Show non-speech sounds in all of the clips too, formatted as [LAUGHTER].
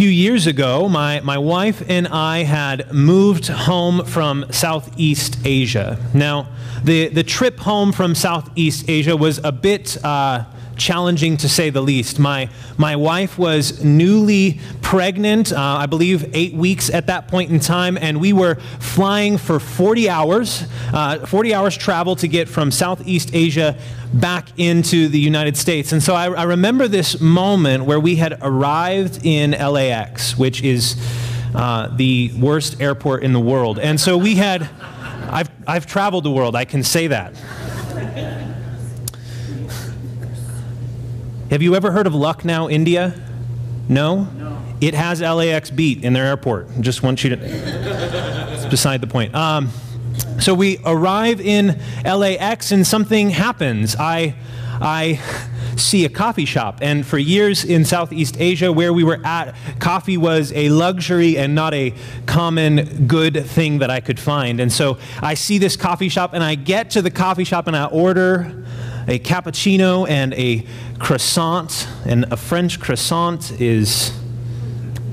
few years ago, my, my wife and I had moved home from Southeast Asia. Now, the, the trip home from Southeast Asia was a bit uh, challenging to say the least. My, my wife was newly pregnant, uh, I believe eight weeks at that point in time, and we were flying for 40 hours, uh, 40 hours travel to get from Southeast Asia back into the United States. And so I, I remember this moment where we had arrived in LAX, which is uh, the worst airport in the world. And so we had, I've, I've traveled the world, I can say that. Have you ever heard of Lucknow, India? No? No. It has LAX beat in their airport. Just want you to. it's beside the point. Um, so we arrive in LAX and something happens. I, I see a coffee shop. And for years in Southeast Asia, where we were at, coffee was a luxury and not a common good thing that I could find. And so I see this coffee shop and I get to the coffee shop and I order a cappuccino and a croissant. And a French croissant is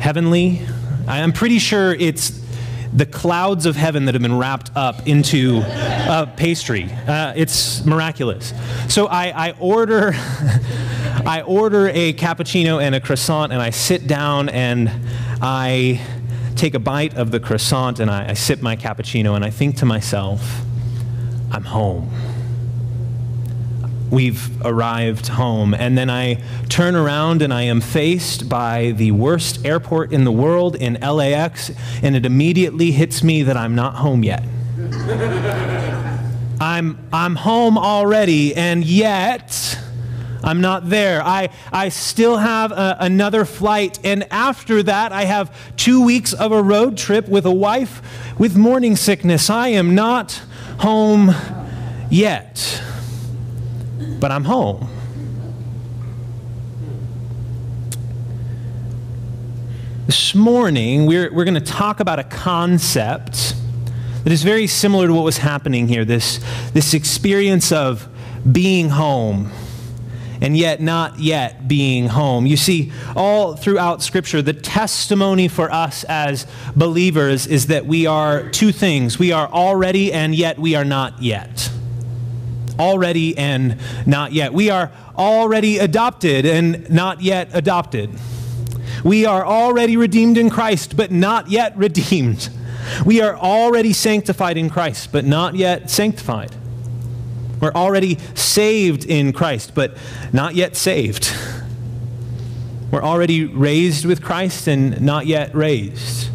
heavenly. I'm pretty sure it's the clouds of heaven that have been wrapped up into a pastry. Uh, it's miraculous. So I, I order, [LAUGHS] I order a cappuccino and a croissant, and I sit down and I take a bite of the croissant and I, I sip my cappuccino, and I think to myself, I'm home we've arrived home. And then I turn around and I am faced by the worst airport in the world in LAX, and it immediately hits me that I'm not home yet. [LAUGHS] I'm, I'm home already, and yet I'm not there. I, I still have a, another flight, and after that, I have two weeks of a road trip with a wife with morning sickness. I am not home yet but I'm home. This morning, we're, we're going to talk about a concept that is very similar to what was happening here this, this experience of being home and yet not yet being home. You see, all throughout Scripture, the testimony for us as believers is that we are two things we are already and yet we are not yet already and not yet. We are already adopted and not yet adopted. We are already redeemed in Christ, but not yet redeemed. We are already sanctified in Christ, but not yet sanctified. We're already saved in Christ, but not yet saved. We're already raised with Christ and not yet raised.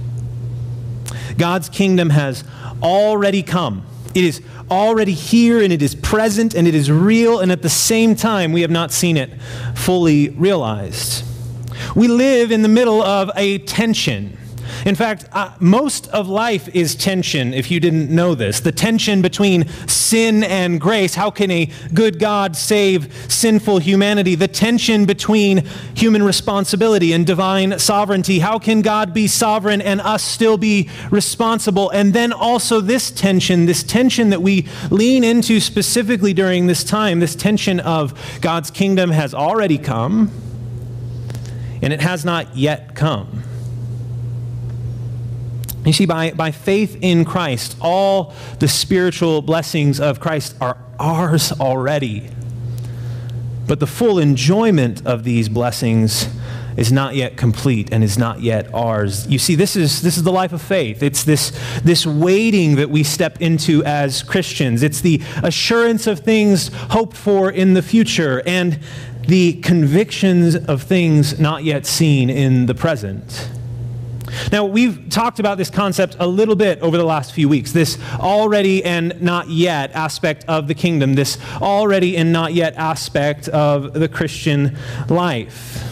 God's kingdom has already come. It is already here and it is present and it is real, and at the same time, we have not seen it fully realized. We live in the middle of a tension in fact, uh, most of life is tension, if you didn't know this. The tension between sin and grace. How can a good God save sinful humanity? The tension between human responsibility and divine sovereignty. How can God be sovereign and us still be responsible? And then also this tension, this tension that we lean into specifically during this time, this tension of God's kingdom has already come and it has not yet come. You see, by, by faith in Christ, all the spiritual blessings of Christ are ours already. But the full enjoyment of these blessings is not yet complete and is not yet ours. You see, this is, this is the life of faith. It's this, this waiting that we step into as Christians. It's the assurance of things hoped for in the future and the convictions of things not yet seen in the present. Now, we've talked about this concept a little bit over the last few weeks this already and not yet aspect of the kingdom, this already and not yet aspect of the Christian life.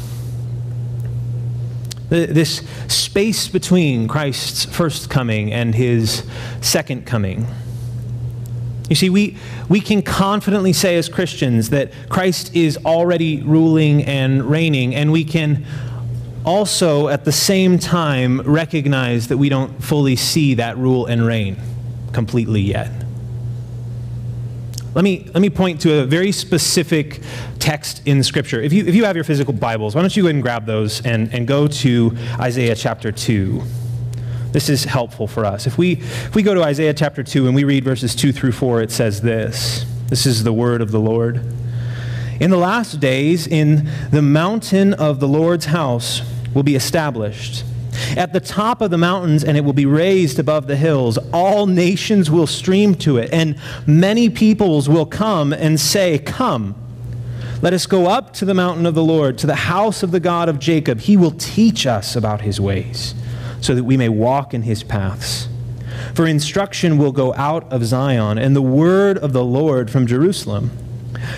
This space between Christ's first coming and his second coming. You see, we, we can confidently say as Christians that Christ is already ruling and reigning, and we can also at the same time recognize that we don't fully see that rule and reign completely yet. let me, let me point to a very specific text in Scripture. If you, if you have your physical Bibles, why don't you go ahead and grab those and, and go to Isaiah chapter 2. This is helpful for us. If we, if we go to Isaiah chapter 2 and we read verses 2 through 4, it says this This is the word of the Lord. In the last days, in the mountain of the Lord's house will be established at the top of the mountains, and it will be raised above the hills. All nations will stream to it, and many peoples will come and say, Come, let us go up to the mountain of the Lord, to the house of the God of Jacob. He will teach us about his ways, so that we may walk in his paths. For instruction will go out of Zion, and the word of the Lord from Jerusalem.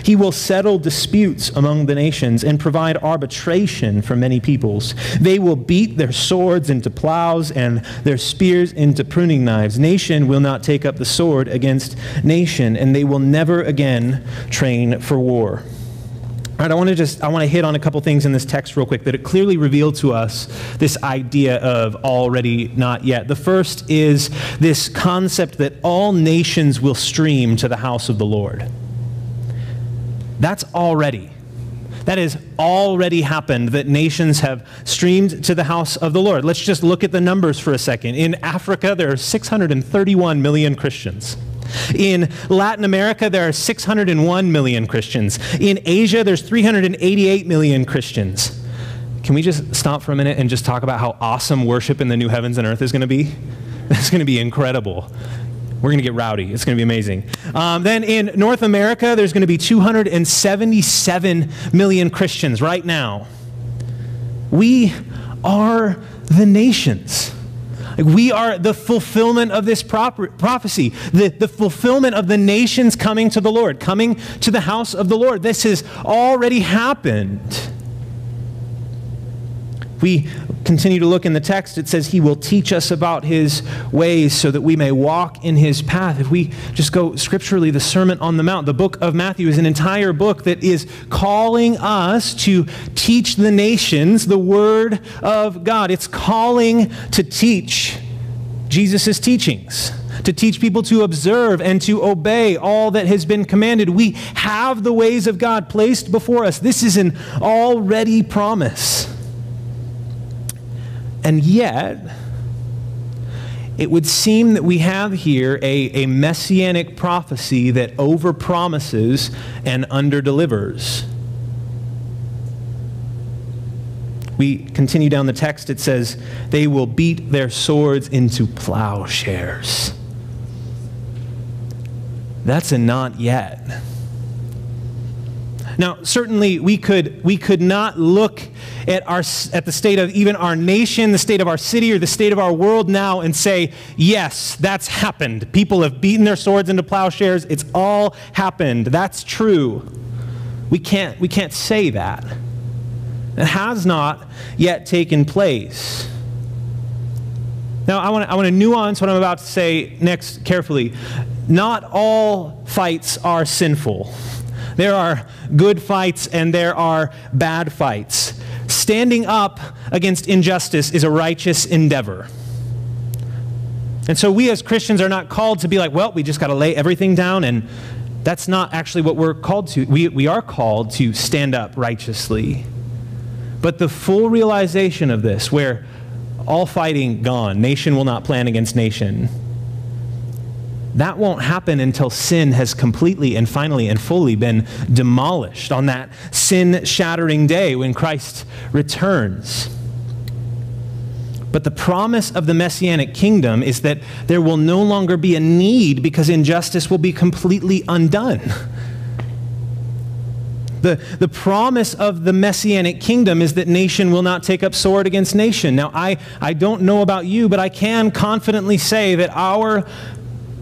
He will settle disputes among the nations and provide arbitration for many peoples. They will beat their swords into plows and their spears into pruning knives. Nation will not take up the sword against nation, and they will never again train for war. All right, I want to just I want to hit on a couple things in this text real quick that it clearly revealed to us this idea of already not yet. The first is this concept that all nations will stream to the house of the Lord. That's already. That has already happened, that nations have streamed to the house of the Lord. Let's just look at the numbers for a second. In Africa, there are 631 million Christians. In Latin America, there are 601 million Christians. In Asia, there's 388 million Christians. Can we just stop for a minute and just talk about how awesome worship in the new heavens and earth is going to be? [LAUGHS] It's going to be incredible. We're going to get rowdy. It's going to be amazing. Um, then in North America, there's going to be 277 million Christians right now. We are the nations. We are the fulfillment of this prophecy, the, the fulfillment of the nations coming to the Lord, coming to the house of the Lord. This has already happened. We continue to look in the text, it says he will teach us about his ways so that we may walk in his path. If we just go scripturally, the Sermon on the Mount, the book of Matthew is an entire book that is calling us to teach the nations the word of God. It's calling to teach Jesus' teachings to teach people to observe and to obey all that has been commanded. We have the ways of God placed before us. This is an already promise. And yet, it would seem that we have here a, a messianic prophecy that overpromises and underdelivers. We continue down the text, it says, They will beat their swords into plowshares. That's a not yet. Now, certainly we could, we could not look at, our, at the state of even our nation, the state of our city, or the state of our world now and say, yes, that's happened. People have beaten their swords into plowshares. It's all happened. That's true. We can't, we can't say that. It has not yet taken place. Now, I want, to, I want to nuance what I'm about to say next carefully. Not all fights are sinful. There are good fights and there are bad fights. Standing up against injustice is a righteous endeavor. And so we as Christians are not called to be like, well, we just got to lay everything down. And that's not actually what we're called to. We, we are called to stand up righteously. But the full realization of this, where all fighting gone, nation will not plan against nation, that won't happen until sin has completely and finally and fully been demolished on that sin shattering day when Christ returns. But the promise of the messianic kingdom is that there will no longer be a need because injustice will be completely undone. The, the promise of the messianic kingdom is that nation will not take up sword against nation. Now, I, I don't know about you, but I can confidently say that our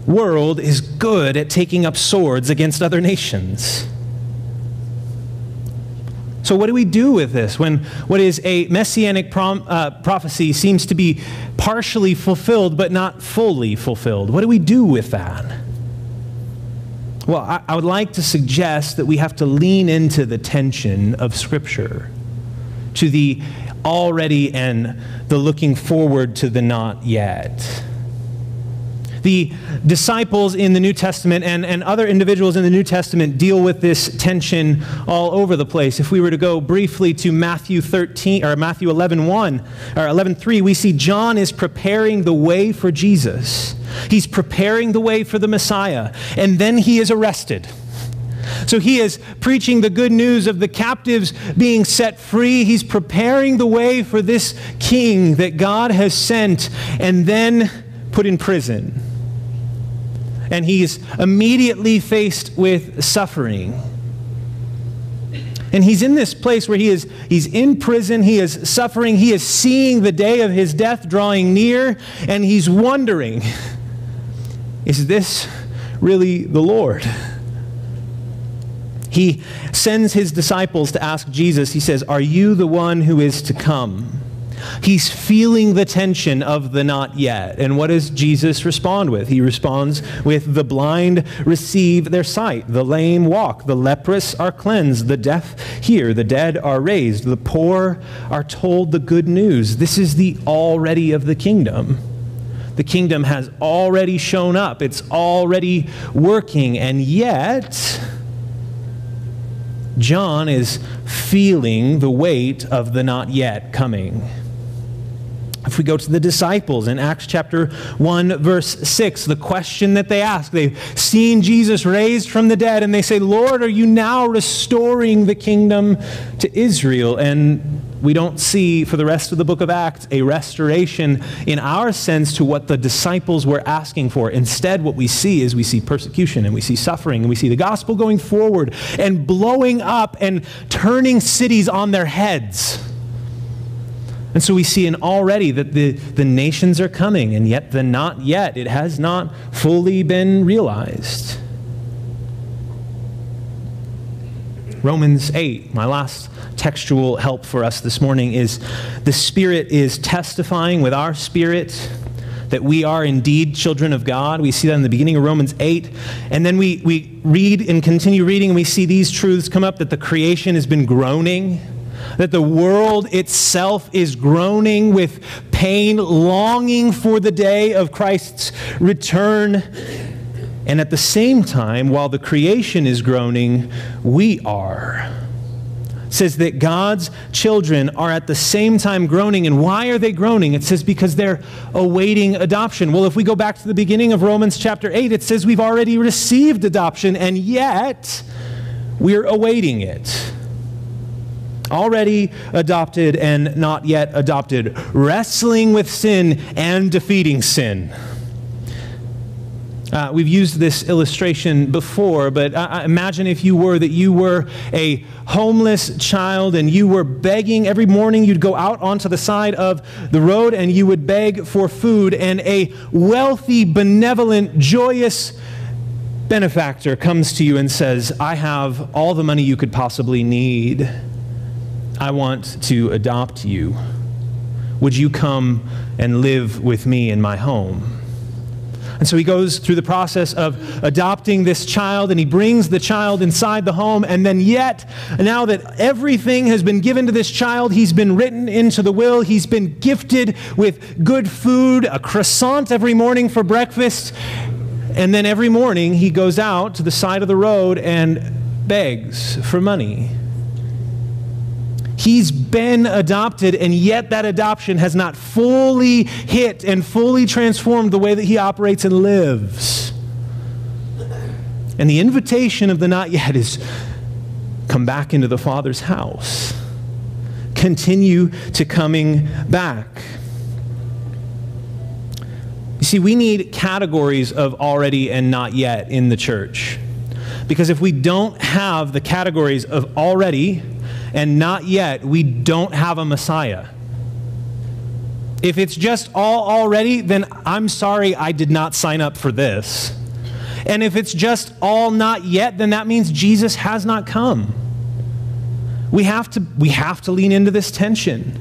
world is good at taking up swords against other nations. So, what do we do with this when what is a messianic prom, uh, prophecy seems to be partially fulfilled but not fully fulfilled? What do we do with that? Well, I, I would like to suggest that we have to lean into the tension of Scripture, to the already and the looking forward to the not yet. The disciples in the New Testament and, and other individuals in the New Testament deal with this tension all over the place. If we were to go briefly to Matthew 13 or Matthew 11 1 or 11 3, we see John is preparing the way for Jesus. He's preparing the way for the Messiah, and then he is arrested. So he is preaching the good news of the captives being set free. He's preparing the way for this king that God has sent and then put in prison. And he's immediately faced with suffering. And he's in this place where he is he's in prison, he is suffering, he is seeing the day of his death drawing near, and he's wondering, is this really the Lord? He sends his disciples to ask Jesus, he says, Are you the one who is to come? He's feeling the tension of the not yet. And what does Jesus respond with? He responds with the blind receive their sight, the lame walk, the leprous are cleansed, the deaf hear, the dead are raised, the poor are told the good news. This is the already of the kingdom. The kingdom has already shown up, it's already working, and yet John is feeling the weight of the not yet coming. If we go to the disciples in Acts chapter 1, verse 6, the question that they ask, they've seen Jesus raised from the dead, and they say, Lord, are you now restoring the kingdom to Israel? And we don't see for the rest of the book of Acts a restoration in our sense to what the disciples were asking for. Instead, what we see is we see persecution and we see suffering and we see the gospel going forward and blowing up and turning cities on their heads. And so we see in already that the, the nations are coming, and yet the not yet. It has not fully been realized. Romans 8, my last textual help for us this morning is the Spirit is testifying with our spirit that we are indeed children of God. We see that in the beginning of Romans 8. And then we, we read and continue reading, and we see these truths come up that the creation has been groaning, that the world itself is groaning with pain, longing for the day of Christ's return. And at the same time, while the creation is groaning, we are says that God's children are at the same time groaning. And why are they groaning? It says because they're awaiting adoption. Well, if we go back to the beginning of Romans chapter 8, it says we've already received adoption, and yet we're awaiting it. Already adopted and not yet adopted, wrestling with sin and defeating sin. Uh, we've used this illustration before, but uh, imagine if you were that you were a homeless child and you were begging every morning. You'd go out onto the side of the road and you would beg for food, and a wealthy, benevolent, joyous benefactor comes to you and says, I have all the money you could possibly need. I want to adopt you. Would you come and live with me in my home? And so he goes through the process of adopting this child and he brings the child inside the home. And then, yet, now that everything has been given to this child, he's been written into the will, he's been gifted with good food, a croissant every morning for breakfast. And then every morning he goes out to the side of the road and begs for money. He's been adopted, and yet that adoption has not fully hit and fully transformed the way that he operates and lives. And the invitation of the not yet is come back into the Father's house. Continue to coming back. You see, we need categories of already and not yet in the church. Because if we don't have the categories of already, and not yet, we don't have a Messiah. If it's just all already, then I'm sorry I did not sign up for this. And if it's just all not yet, then that means Jesus has not come. We have to, we have to lean into this tension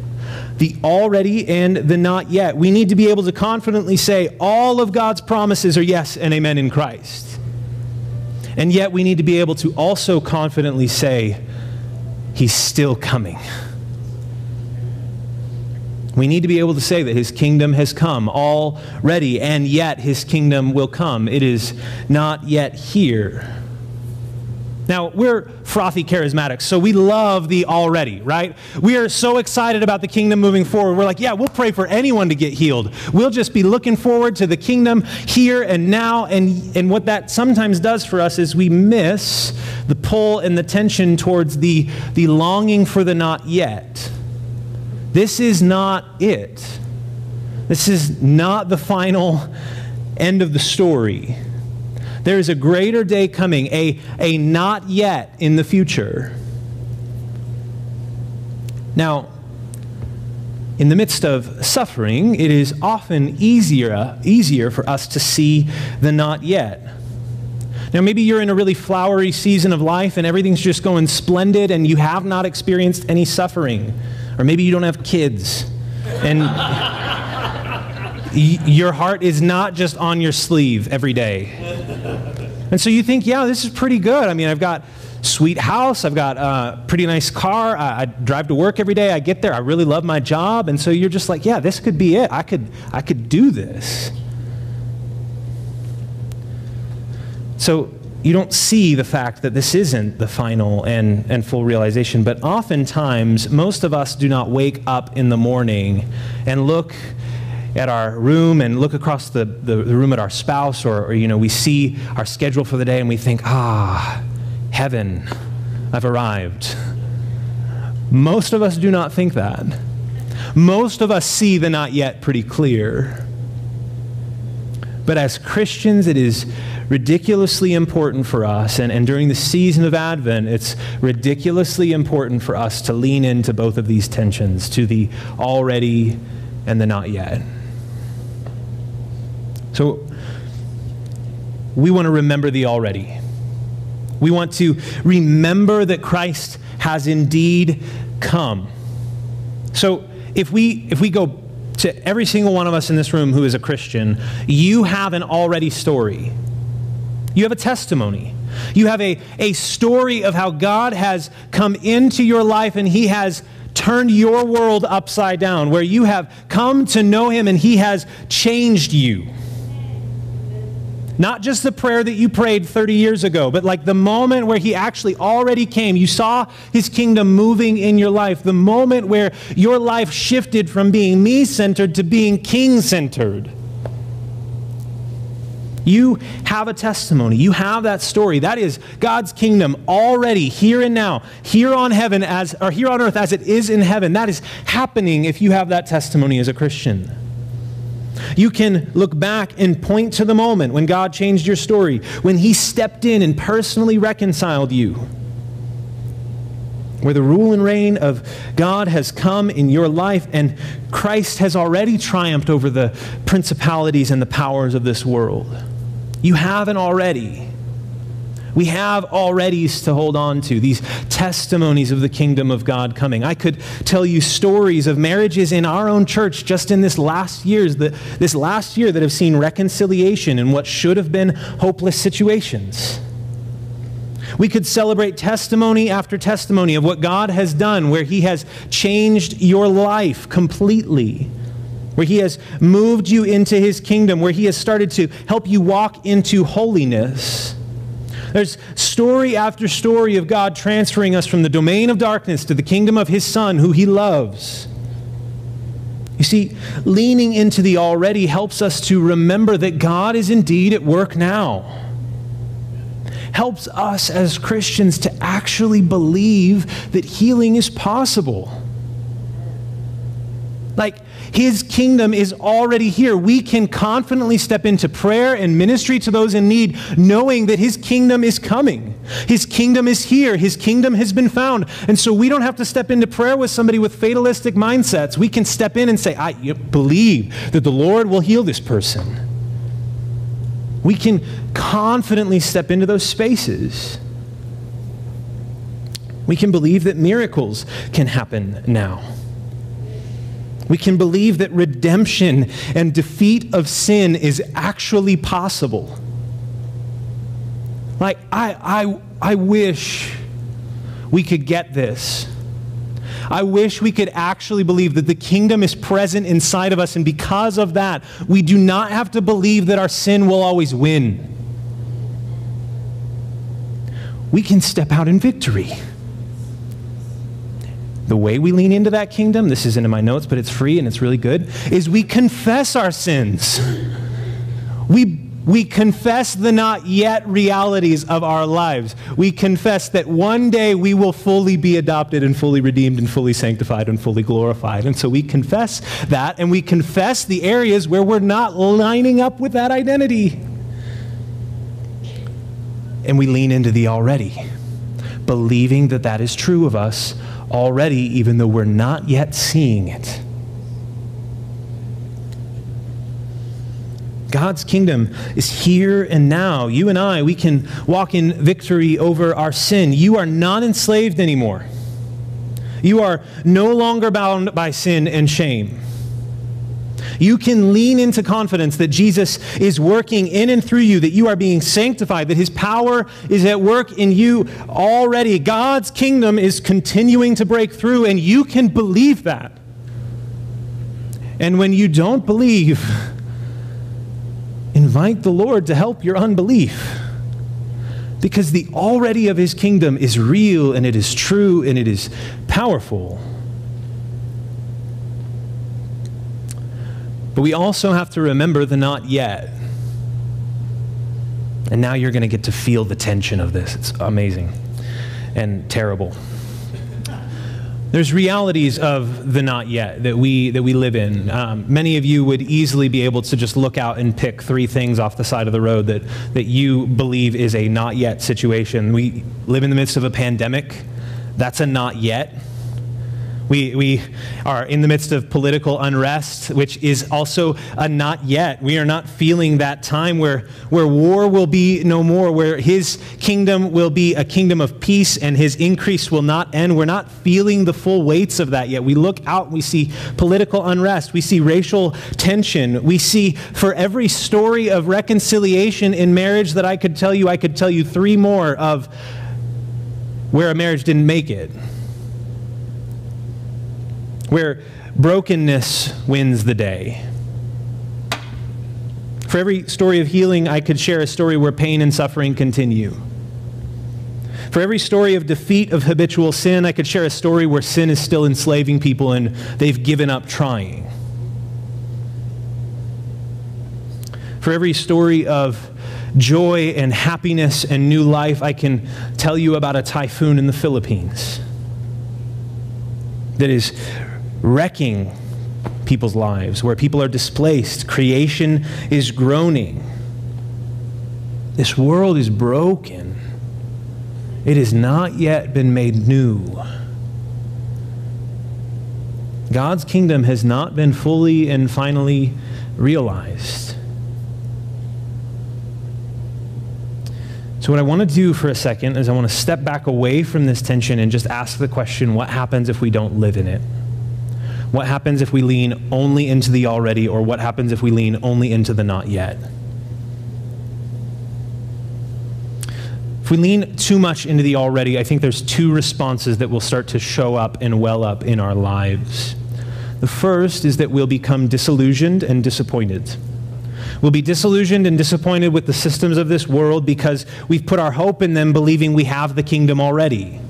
the already and the not yet. We need to be able to confidently say all of God's promises are yes and amen in Christ. And yet we need to be able to also confidently say, He's still coming. We need to be able to say that his kingdom has come already, and yet his kingdom will come. It is not yet here. Now, we're frothy charismatics, so we love the already, right? We are so excited about the kingdom moving forward. We're like, yeah, we'll pray for anyone to get healed. We'll just be looking forward to the kingdom here and now. And, and what that sometimes does for us is we miss the pull and the tension towards the, the longing for the not yet. This is not it. This is not the final end of the story. There is a greater day coming, a, a not yet in the future. Now, in the midst of suffering, it is often easier, easier for us to see the not yet. Now, maybe you're in a really flowery season of life and everything's just going splendid and you have not experienced any suffering. Or maybe you don't have kids. And [LAUGHS] your heart is not just on your sleeve every day. And so you think, yeah, this is pretty good. I mean, I've got sweet house. I've got a pretty nice car. I, I, drive to work every day. I get there. I really love my job. And so you're just like, yeah, this could be it. I could, I could do this. So you don't see the fact that this isn't the final and, and full realization. But oftentimes, most of us do not wake up in the morning and look at our room and look across the, the, the room at our spouse, or, or, you know, we see our schedule for the day and we think, ah, heaven, I've arrived. Most of us do not think that. Most of us see the not yet pretty clear. But as Christians, it is ridiculously important for us, and, and during the season of Advent, it's ridiculously important for us to lean into both of these tensions, to the already and the not yet. So we want to remember the already. We want to remember that Christ has indeed come. So if we if we go to every single one of us in this room who is a Christian, you have an already story. You have a testimony. You have a, a story of how God has come into your life and He has turned your world upside down, where you have come to know Him and He has changed you. Not just the prayer that you prayed 30 years ago, but like the moment where He actually already came. You saw His kingdom moving in your life. The moment where your life shifted from being me centered to being king centered. You have a testimony. You have that story. That is God's kingdom already here and now, here on heaven as or here on earth as it is in heaven. That is happening if you have that testimony as a Christian. You can look back and point to the moment when God changed your story, when He stepped in and personally reconciled you. Where the rule and reign of God has come in your life, and Christ has already triumphed over the principalities and the powers of this world. You haven't already. We have alreadys to hold on to, these testimonies of the kingdom of God coming. I could tell you stories of marriages in our own church just in this last years, the, this last year that have seen reconciliation in what should have been hopeless situations. We could celebrate testimony after testimony of what God has done, where He has changed your life completely where He has moved you into His kingdom, where He has started to help you walk into holiness. There's story after story of God transferring us from the domain of darkness to the kingdom of His Son, who He loves. You see, leaning into the already helps us to remember that God is indeed at work now. Helps us as Christians to actually believe that healing is possible. Like, his kingdom is already here. We can confidently step into prayer and ministry to those in need, knowing that His kingdom is coming. His kingdom is here. His kingdom has been found. And so we don't have to step into prayer with somebody with fatalistic mindsets. We can step in and say, I believe that the Lord will heal this person. We can confidently step into those spaces. We can believe that miracles can happen now. We can believe that redemption and defeat of sin is actually possible. Like, I, I, I wish we could get this. I wish we could actually believe that the kingdom is present inside of us, and because of that, we do not have to believe that our sin will always win. We can step out in victory. The way we lean into that kingdom, this isn't in my notes, but it's free and it's really good, is we confess our sins. We we confess the not yet realities of our lives. We confess that one day we will fully be adopted and fully redeemed and fully sanctified and fully glorified. And so we confess that and we confess the areas where we're not lining up with that identity. And we lean into the already, believing that that is true of us already, even though we're not yet seeing it. God's kingdom is here and now. You and I, we can walk in victory over our sin. You are not enslaved anymore. You are no longer bound by sin and shame. You can lean into confidence that Jesus is working in and through you, that you are being sanctified, that his power is at work in you already. God's kingdom is continuing to break through, and you can believe that. And when you don't believe, [LAUGHS] invite the Lord to help your unbelief. Because the already of his kingdom is real and it is true and it is powerful. But we also have to remember the not yet. And now you're going to get to feel the tension of this. It's amazing and terrible. There's realities of the not yet that we, that we live in. Um, many of you would easily be able to just look out and pick three things off the side of the road that, that you believe is a not yet situation. We live in the midst of a pandemic. That's a not yet. We, we are in the midst of political unrest, which is also a not yet. We are not feeling that time where, where war will be no more, where his kingdom will be a kingdom of peace and his increase will not end. We're not feeling the full weights of that yet. We look out, we see political unrest, we see racial tension, we see for every story of reconciliation in marriage that I could tell you, I could tell you three more of where a marriage didn't make it where brokenness wins the day. For every story of healing, I could share a story where pain and suffering continue. For every story of defeat of habitual sin, I could share a story where sin is still enslaving people and they've given up trying. For every story of joy and happiness and new life, I can tell you about a typhoon in the Philippines that is wrecking people's lives, where people are displaced. Creation is groaning. This world is broken. It has not yet been made new. God's kingdom has not been fully and finally realized. So, what I want to do for a second is I want to step back away from this tension and just ask the question what happens if we don't live in it? What happens if we lean only into the already, or what happens if we lean only into the not yet? If we lean too much into the already, I think there's two responses that will start to show up and well up in our lives. The first is that we'll become disillusioned and disappointed. We'll be disillusioned and disappointed with the systems of this world because we've put our hope in them, believing we have the kingdom already.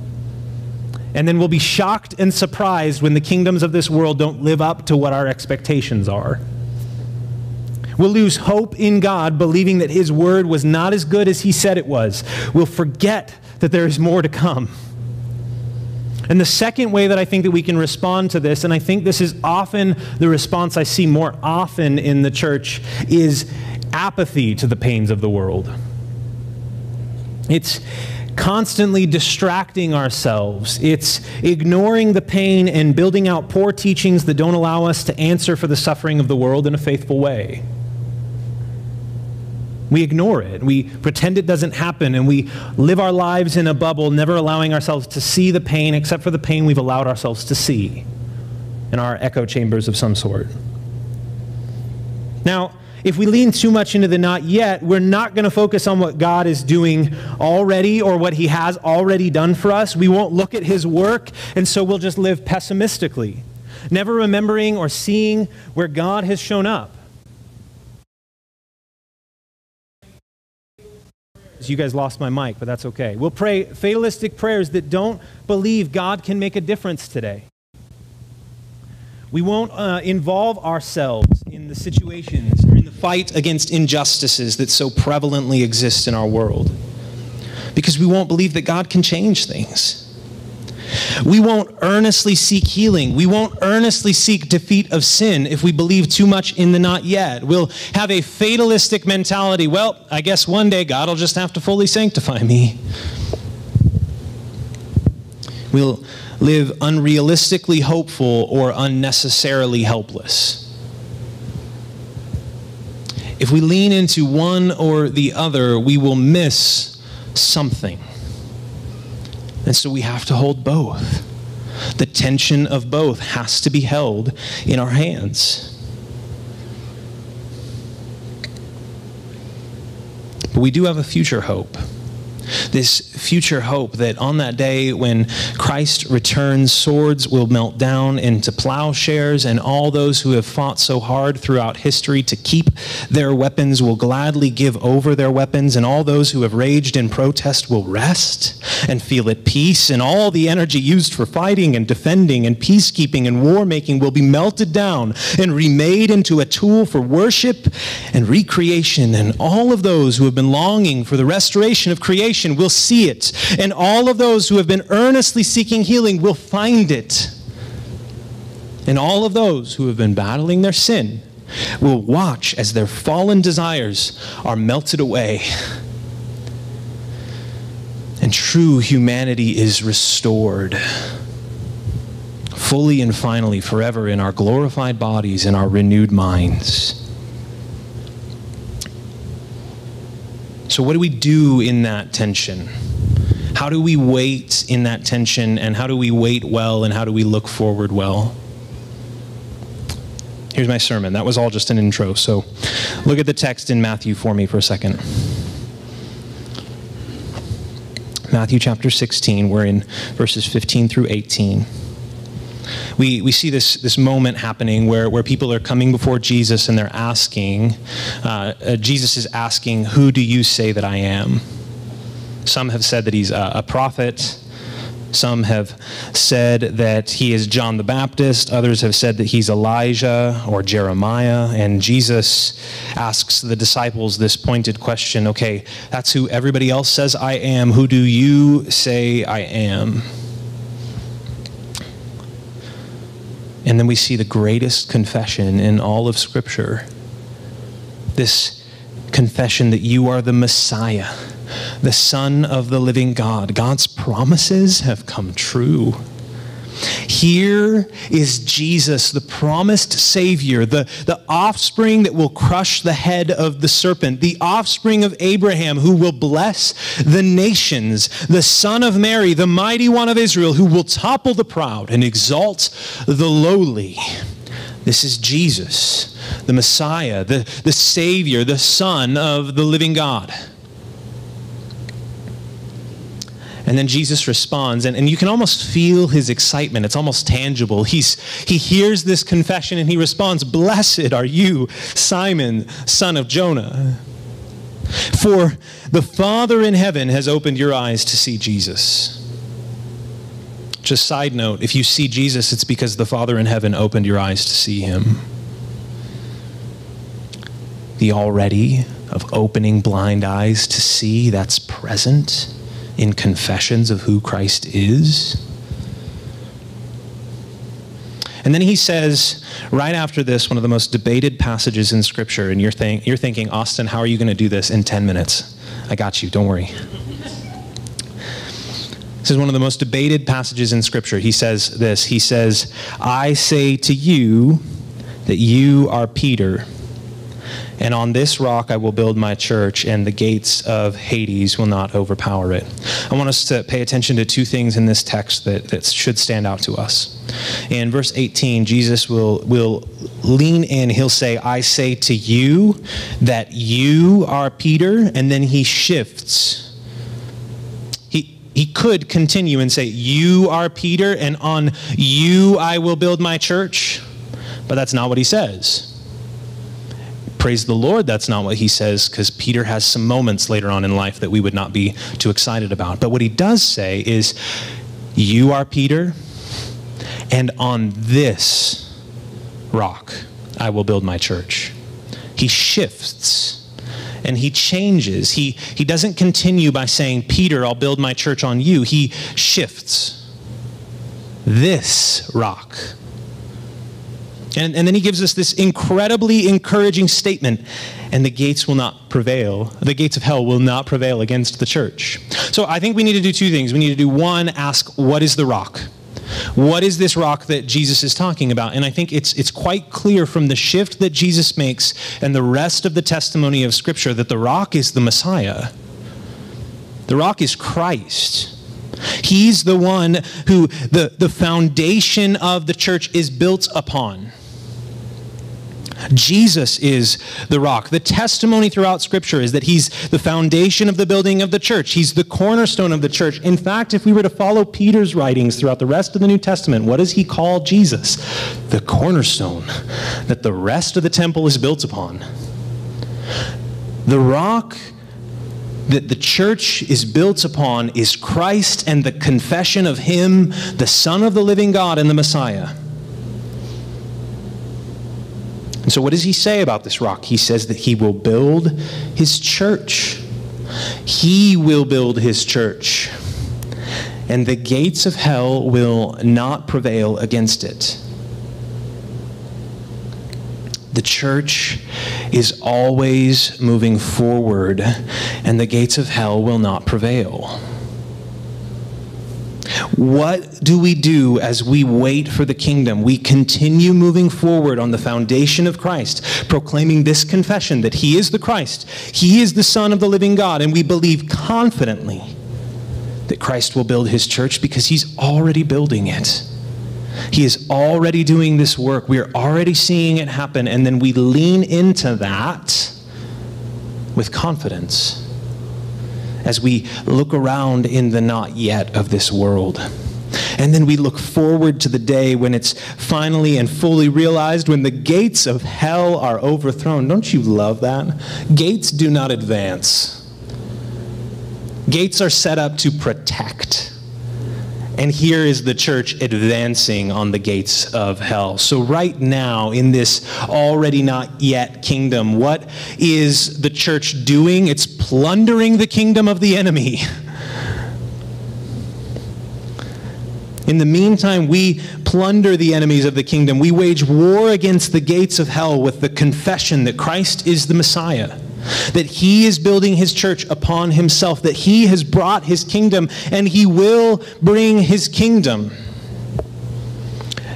And then we'll be shocked and surprised when the kingdoms of this world don't live up to what our expectations are. We'll lose hope in God, believing that His word was not as good as He said it was. We'll forget that there is more to come. And the second way that I think that we can respond to this, and I think this is often the response I see more often in the church, is apathy to the pains of the world. It's constantly distracting ourselves. It's ignoring the pain and building out poor teachings that don't allow us to answer for the suffering of the world in a faithful way. We ignore it. We pretend it doesn't happen, and we live our lives in a bubble, never allowing ourselves to see the pain except for the pain we've allowed ourselves to see in our echo chambers of some sort. Now, if we lean too much into the not yet, we're not going to focus on what God is doing already or what He has already done for us. We won't look at His work, and so we'll just live pessimistically, never remembering or seeing where God has shown up. You guys lost my mic, but that's okay. We'll pray fatalistic prayers that don't believe God can make a difference today. We won't uh, involve ourselves in the situations in the fight against injustices that so prevalently exist in our world because we won't believe that God can change things. We won't earnestly seek healing. We won't earnestly seek defeat of sin if we believe too much in the not yet. We'll have a fatalistic mentality. Well, I guess one day God will just have to fully sanctify me. We'll live unrealistically hopeful or unnecessarily helpless. If we lean into one or the other, we will miss something. And so we have to hold both. The tension of both has to be held in our hands. But we do have a future hope this future hope that on that day when Christ returns, swords will melt down into plowshares, and all those who have fought so hard throughout history to keep their weapons will gladly give over their weapons, and all those who have raged in protest will rest and feel at peace, and all the energy used for fighting and defending and peacekeeping and war making will be melted down and remade into a tool for worship and recreation, and all of those who have been longing for the restoration of creation will see it. And all of those who have been earnestly seeking healing will find it. And all of those who have been battling their sin will watch as their fallen desires are melted away. And true humanity is restored fully and finally forever in our glorified bodies and our renewed minds. So, what do we do in that tension? How do we wait in that tension, and how do we wait well, and how do we look forward well? Here's my sermon. That was all just an intro. So, look at the text in Matthew for me for a second. Matthew chapter 16, we're in verses 15 through 18 we, we see this, this moment happening where, where people are coming before Jesus and they're asking, uh, uh, Jesus is asking, Who do you say that I am? Some have said that he's a, a prophet. Some have said that he is John the Baptist. Others have said that he's Elijah or Jeremiah. And Jesus asks the disciples this pointed question okay, that's who everybody else says I am. Who do you say I am? And then we see the greatest confession in all of Scripture this confession that you are the Messiah, the Son of the living God. God's promises have come true. Here is Jesus, the promised Savior, the, the offspring that will crush the head of the serpent, the offspring of Abraham who will bless the nations, the Son of Mary, the mighty one of Israel who will topple the proud and exalt the lowly. This is Jesus, the Messiah, the, the Savior, the Son of the living God. And then Jesus responds, and, and you can almost feel his excitement. It's almost tangible. He's, he hears this confession and he responds, Blessed are you, Simon, son of Jonah. For the Father in heaven has opened your eyes to see Jesus. Just side note if you see Jesus, it's because the Father in heaven opened your eyes to see him. The already of opening blind eyes to see, that's present in confessions of who Christ is. And then he says, right after this, one of the most debated passages in Scripture, and you're, think, you're thinking, Austin, how are you going to do this in 10 minutes? I got you, don't worry. This is one of the most debated passages in Scripture. He says this He says, I say to you that you are Peter And on this rock I will build my church, and the gates of Hades will not overpower it. I want us to pay attention to two things in this text that, that should stand out to us. In verse 18, Jesus will, will lean in. He'll say, I say to you that you are Peter, and then he shifts. He, he could continue and say, You are Peter, and on you I will build my church. But that's not what he says praise the Lord, that's not what he says, because Peter has some moments later on in life that we would not be too excited about. But what he does say is, You are Peter, and on this rock I will build my church. He shifts and he changes. He, he doesn't continue by saying, Peter, I'll build my church on you. He shifts. This rock and, and then he gives us this incredibly encouraging statement and the gates will not prevail. The gates of hell will not prevail against the church. So I think we need to do two things. We need to do one, ask, what is the rock? What is this rock that Jesus is talking about? And I think it's, it's quite clear from the shift that Jesus makes and the rest of the testimony of Scripture that the rock is the Messiah. The rock is Christ. He's the one who the, the foundation of the church is built upon. Jesus is the rock. The testimony throughout Scripture is that He's the foundation of the building of the church. He's the cornerstone of the church. In fact, if we were to follow Peter's writings throughout the rest of the New Testament, what does he call Jesus? The cornerstone that the rest of the temple is built upon. The rock that the church is built upon is Christ and the confession of Him, the Son of the living God and the Messiah. And so, what does he say about this rock? He says that he will build his church. He will build his church. And the gates of hell will not prevail against it. The church is always moving forward, and the gates of hell will not prevail. What do we do as we wait for the kingdom? We continue moving forward on the foundation of Christ, proclaiming this confession that He is the Christ, He is the Son of the living God, and we believe confidently that Christ will build His church because He's already building it. He is already doing this work. We are already seeing it happen, and then we lean into that with confidence as we look around in the not yet of this world. And then we look forward to the day when it's finally and fully realized when the gates of hell are overthrown. Don't you love that? Gates do not advance, gates are set up to protect. And here is the church advancing on the gates of hell. So, right now, in this already not yet kingdom, what is the church doing? It's plundering the kingdom of the enemy. In the meantime, we plunder the enemies of the kingdom. We wage war against the gates of hell with the confession that Christ is the Messiah that he is building his church upon himself, that he has brought his kingdom and he will bring his kingdom.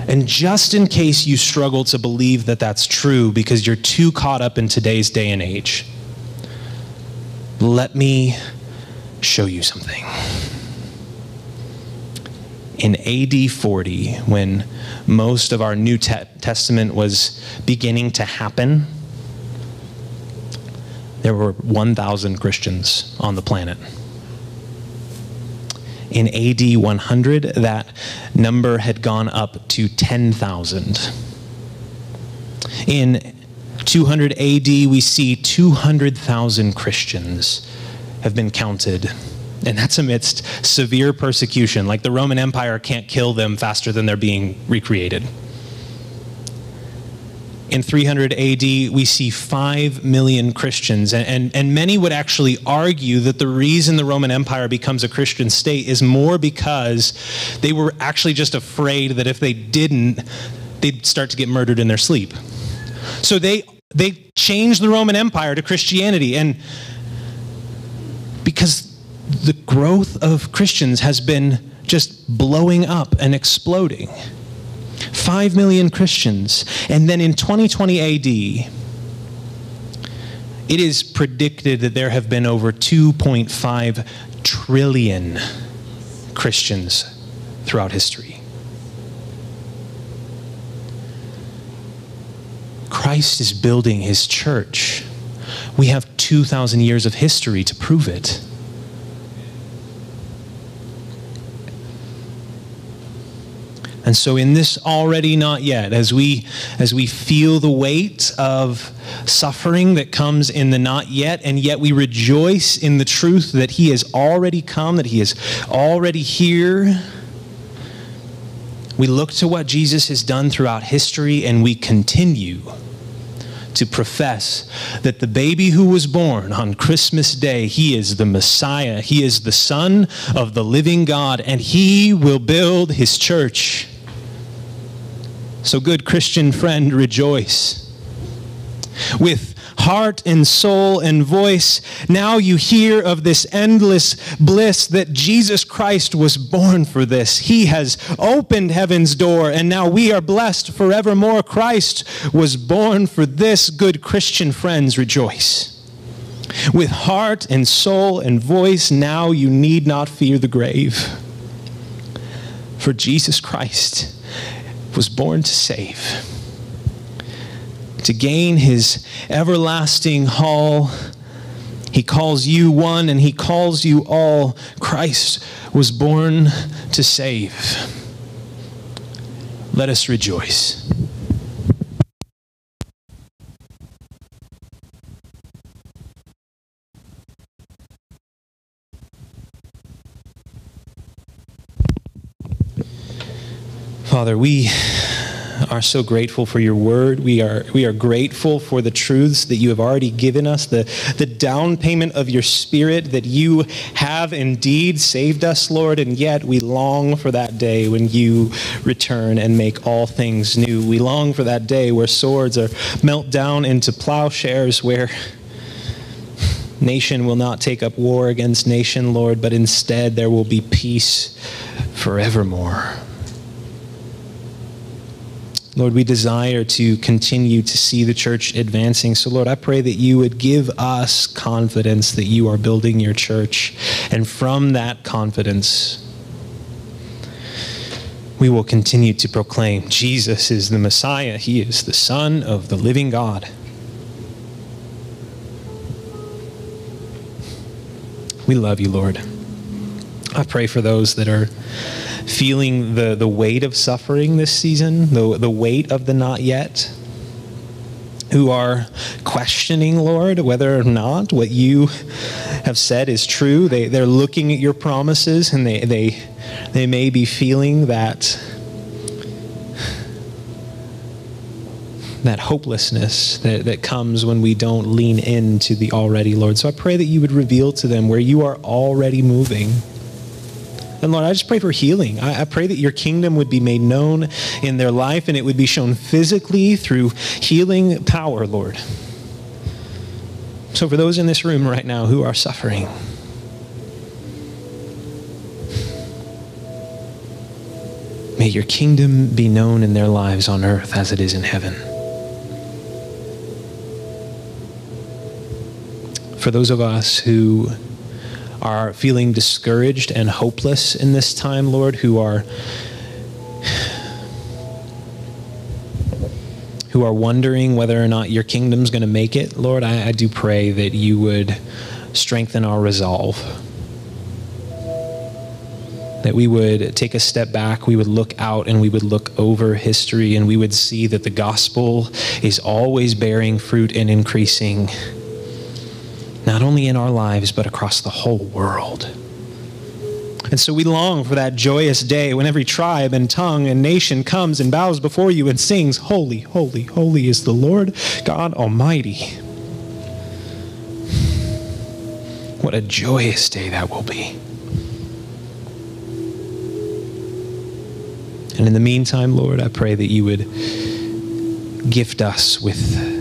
And just in case you struggle to believe that that's true because you're too caught up in today's day and age, let me show you something. In AD 40, when most of our New Testament was beginning to happen, there were 1,000 Christians on the planet. In AD 100, that number had gone up to 10,000. In 200 AD, we see 200,000 Christians have been counted. And that's amidst severe persecution. Like the Roman Empire can't kill them faster than they're being recreated in 300 AD, we see 5 million Christians. And, and, and, many would actually argue that the reason the Roman Empire becomes a Christian state is more because they were actually just afraid that if they didn't, they'd start to get murdered in their sleep. So they, they changed the Roman Empire to Christianity. And because the growth of Christians has been just blowing up and exploding. 5 million Christians. And then in 2020 AD, it is predicted that there have been over 2.5 trillion Christians throughout history. Christ is building his church. We have 2,000 years of history to prove it. And so in this already not yet, as we as we feel the weight of suffering that comes in the not yet, and yet we rejoice in the truth that he has already come, that he is already here. We look to what Jesus has done throughout history and we continue to profess that the baby who was born on Christmas Day, he is the Messiah. He is the Son of the living God, and he will build his church. So, good Christian friend, rejoice. With heart and soul and voice, now you hear of this endless bliss that Jesus Christ was born for this. He has opened heaven's door, and now we are blessed forevermore. Christ was born for this. Good Christian friends, rejoice. With heart and soul and voice, now you need not fear the grave. For Jesus Christ was born to save, to gain his everlasting hall. He calls you one and he calls you all. Christ was born to save. Let us rejoice. Father, we are so grateful for your word. We are, we are grateful for the truths that you have already given us, the, the down payment of your spirit that you have indeed saved us, Lord, and yet we long for that day when you return and make all things new. We long for that day where swords are melt down into plowshares, where nation will not take up war against nation, Lord, but instead there will be peace forevermore. Lord, we desire to continue to see the church advancing. So, Lord, I pray that you would give us confidence that you are building your church. And from that confidence, we will continue to proclaim Jesus is the Messiah, He is the Son of the living God. We love you, Lord. I pray for those that are feeling the, the weight of suffering this season, the, the weight of the not yet, who are questioning, Lord, whether or not what you have said is true. They, they're looking at your promises and they, they, they may be feeling that. that hopelessness that, that comes when we don't lean into the already, Lord. So I pray that you would reveal to them where you are already moving and Lord, I just pray for healing. I, I, pray that your kingdom would be made known in their life and it would be shown physically through healing power, Lord. So, for those in this room right now who are suffering, may your kingdom be known in their lives on earth as it is in heaven. For those of us who are feeling discouraged and hopeless in this time, Lord, who are who are wondering whether or not your kingdom's going to make it, Lord, I, I do pray that you would strengthen our resolve. That we would take a step back, we would look out and we would look over history and we would see that the gospel is always bearing fruit and increasing not only in our lives, but across the whole world. And so we long for that joyous day when every tribe and tongue and nation comes and bows before you and sings, Holy, holy, holy is the Lord God Almighty. What a joyous day that will be. And in the meantime, Lord, I pray that you would gift us with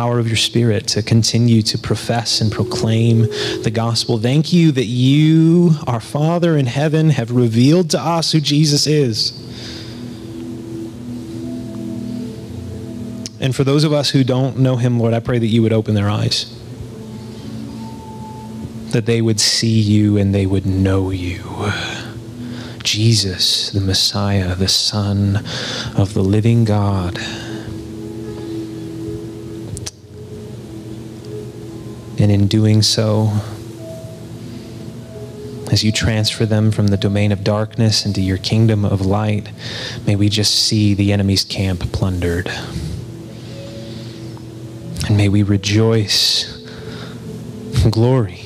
power of your Spirit to continue to profess and proclaim the gospel. Thank you that you, our Father in heaven, have revealed to us who Jesus is. And for those of us who don't know him, Lord, I pray that you would open their eyes, that they would see you and they would know you. Jesus, the Messiah, the Son of the living God. And in doing so, as you transfer them from the domain of darkness into your kingdom of light, may we just see the enemy's camp plundered. And may we rejoice. Glory.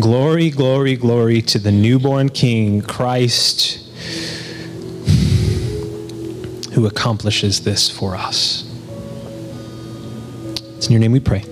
Glory, glory, glory to the newborn King, Christ, who accomplishes this for us. It's in your name we pray.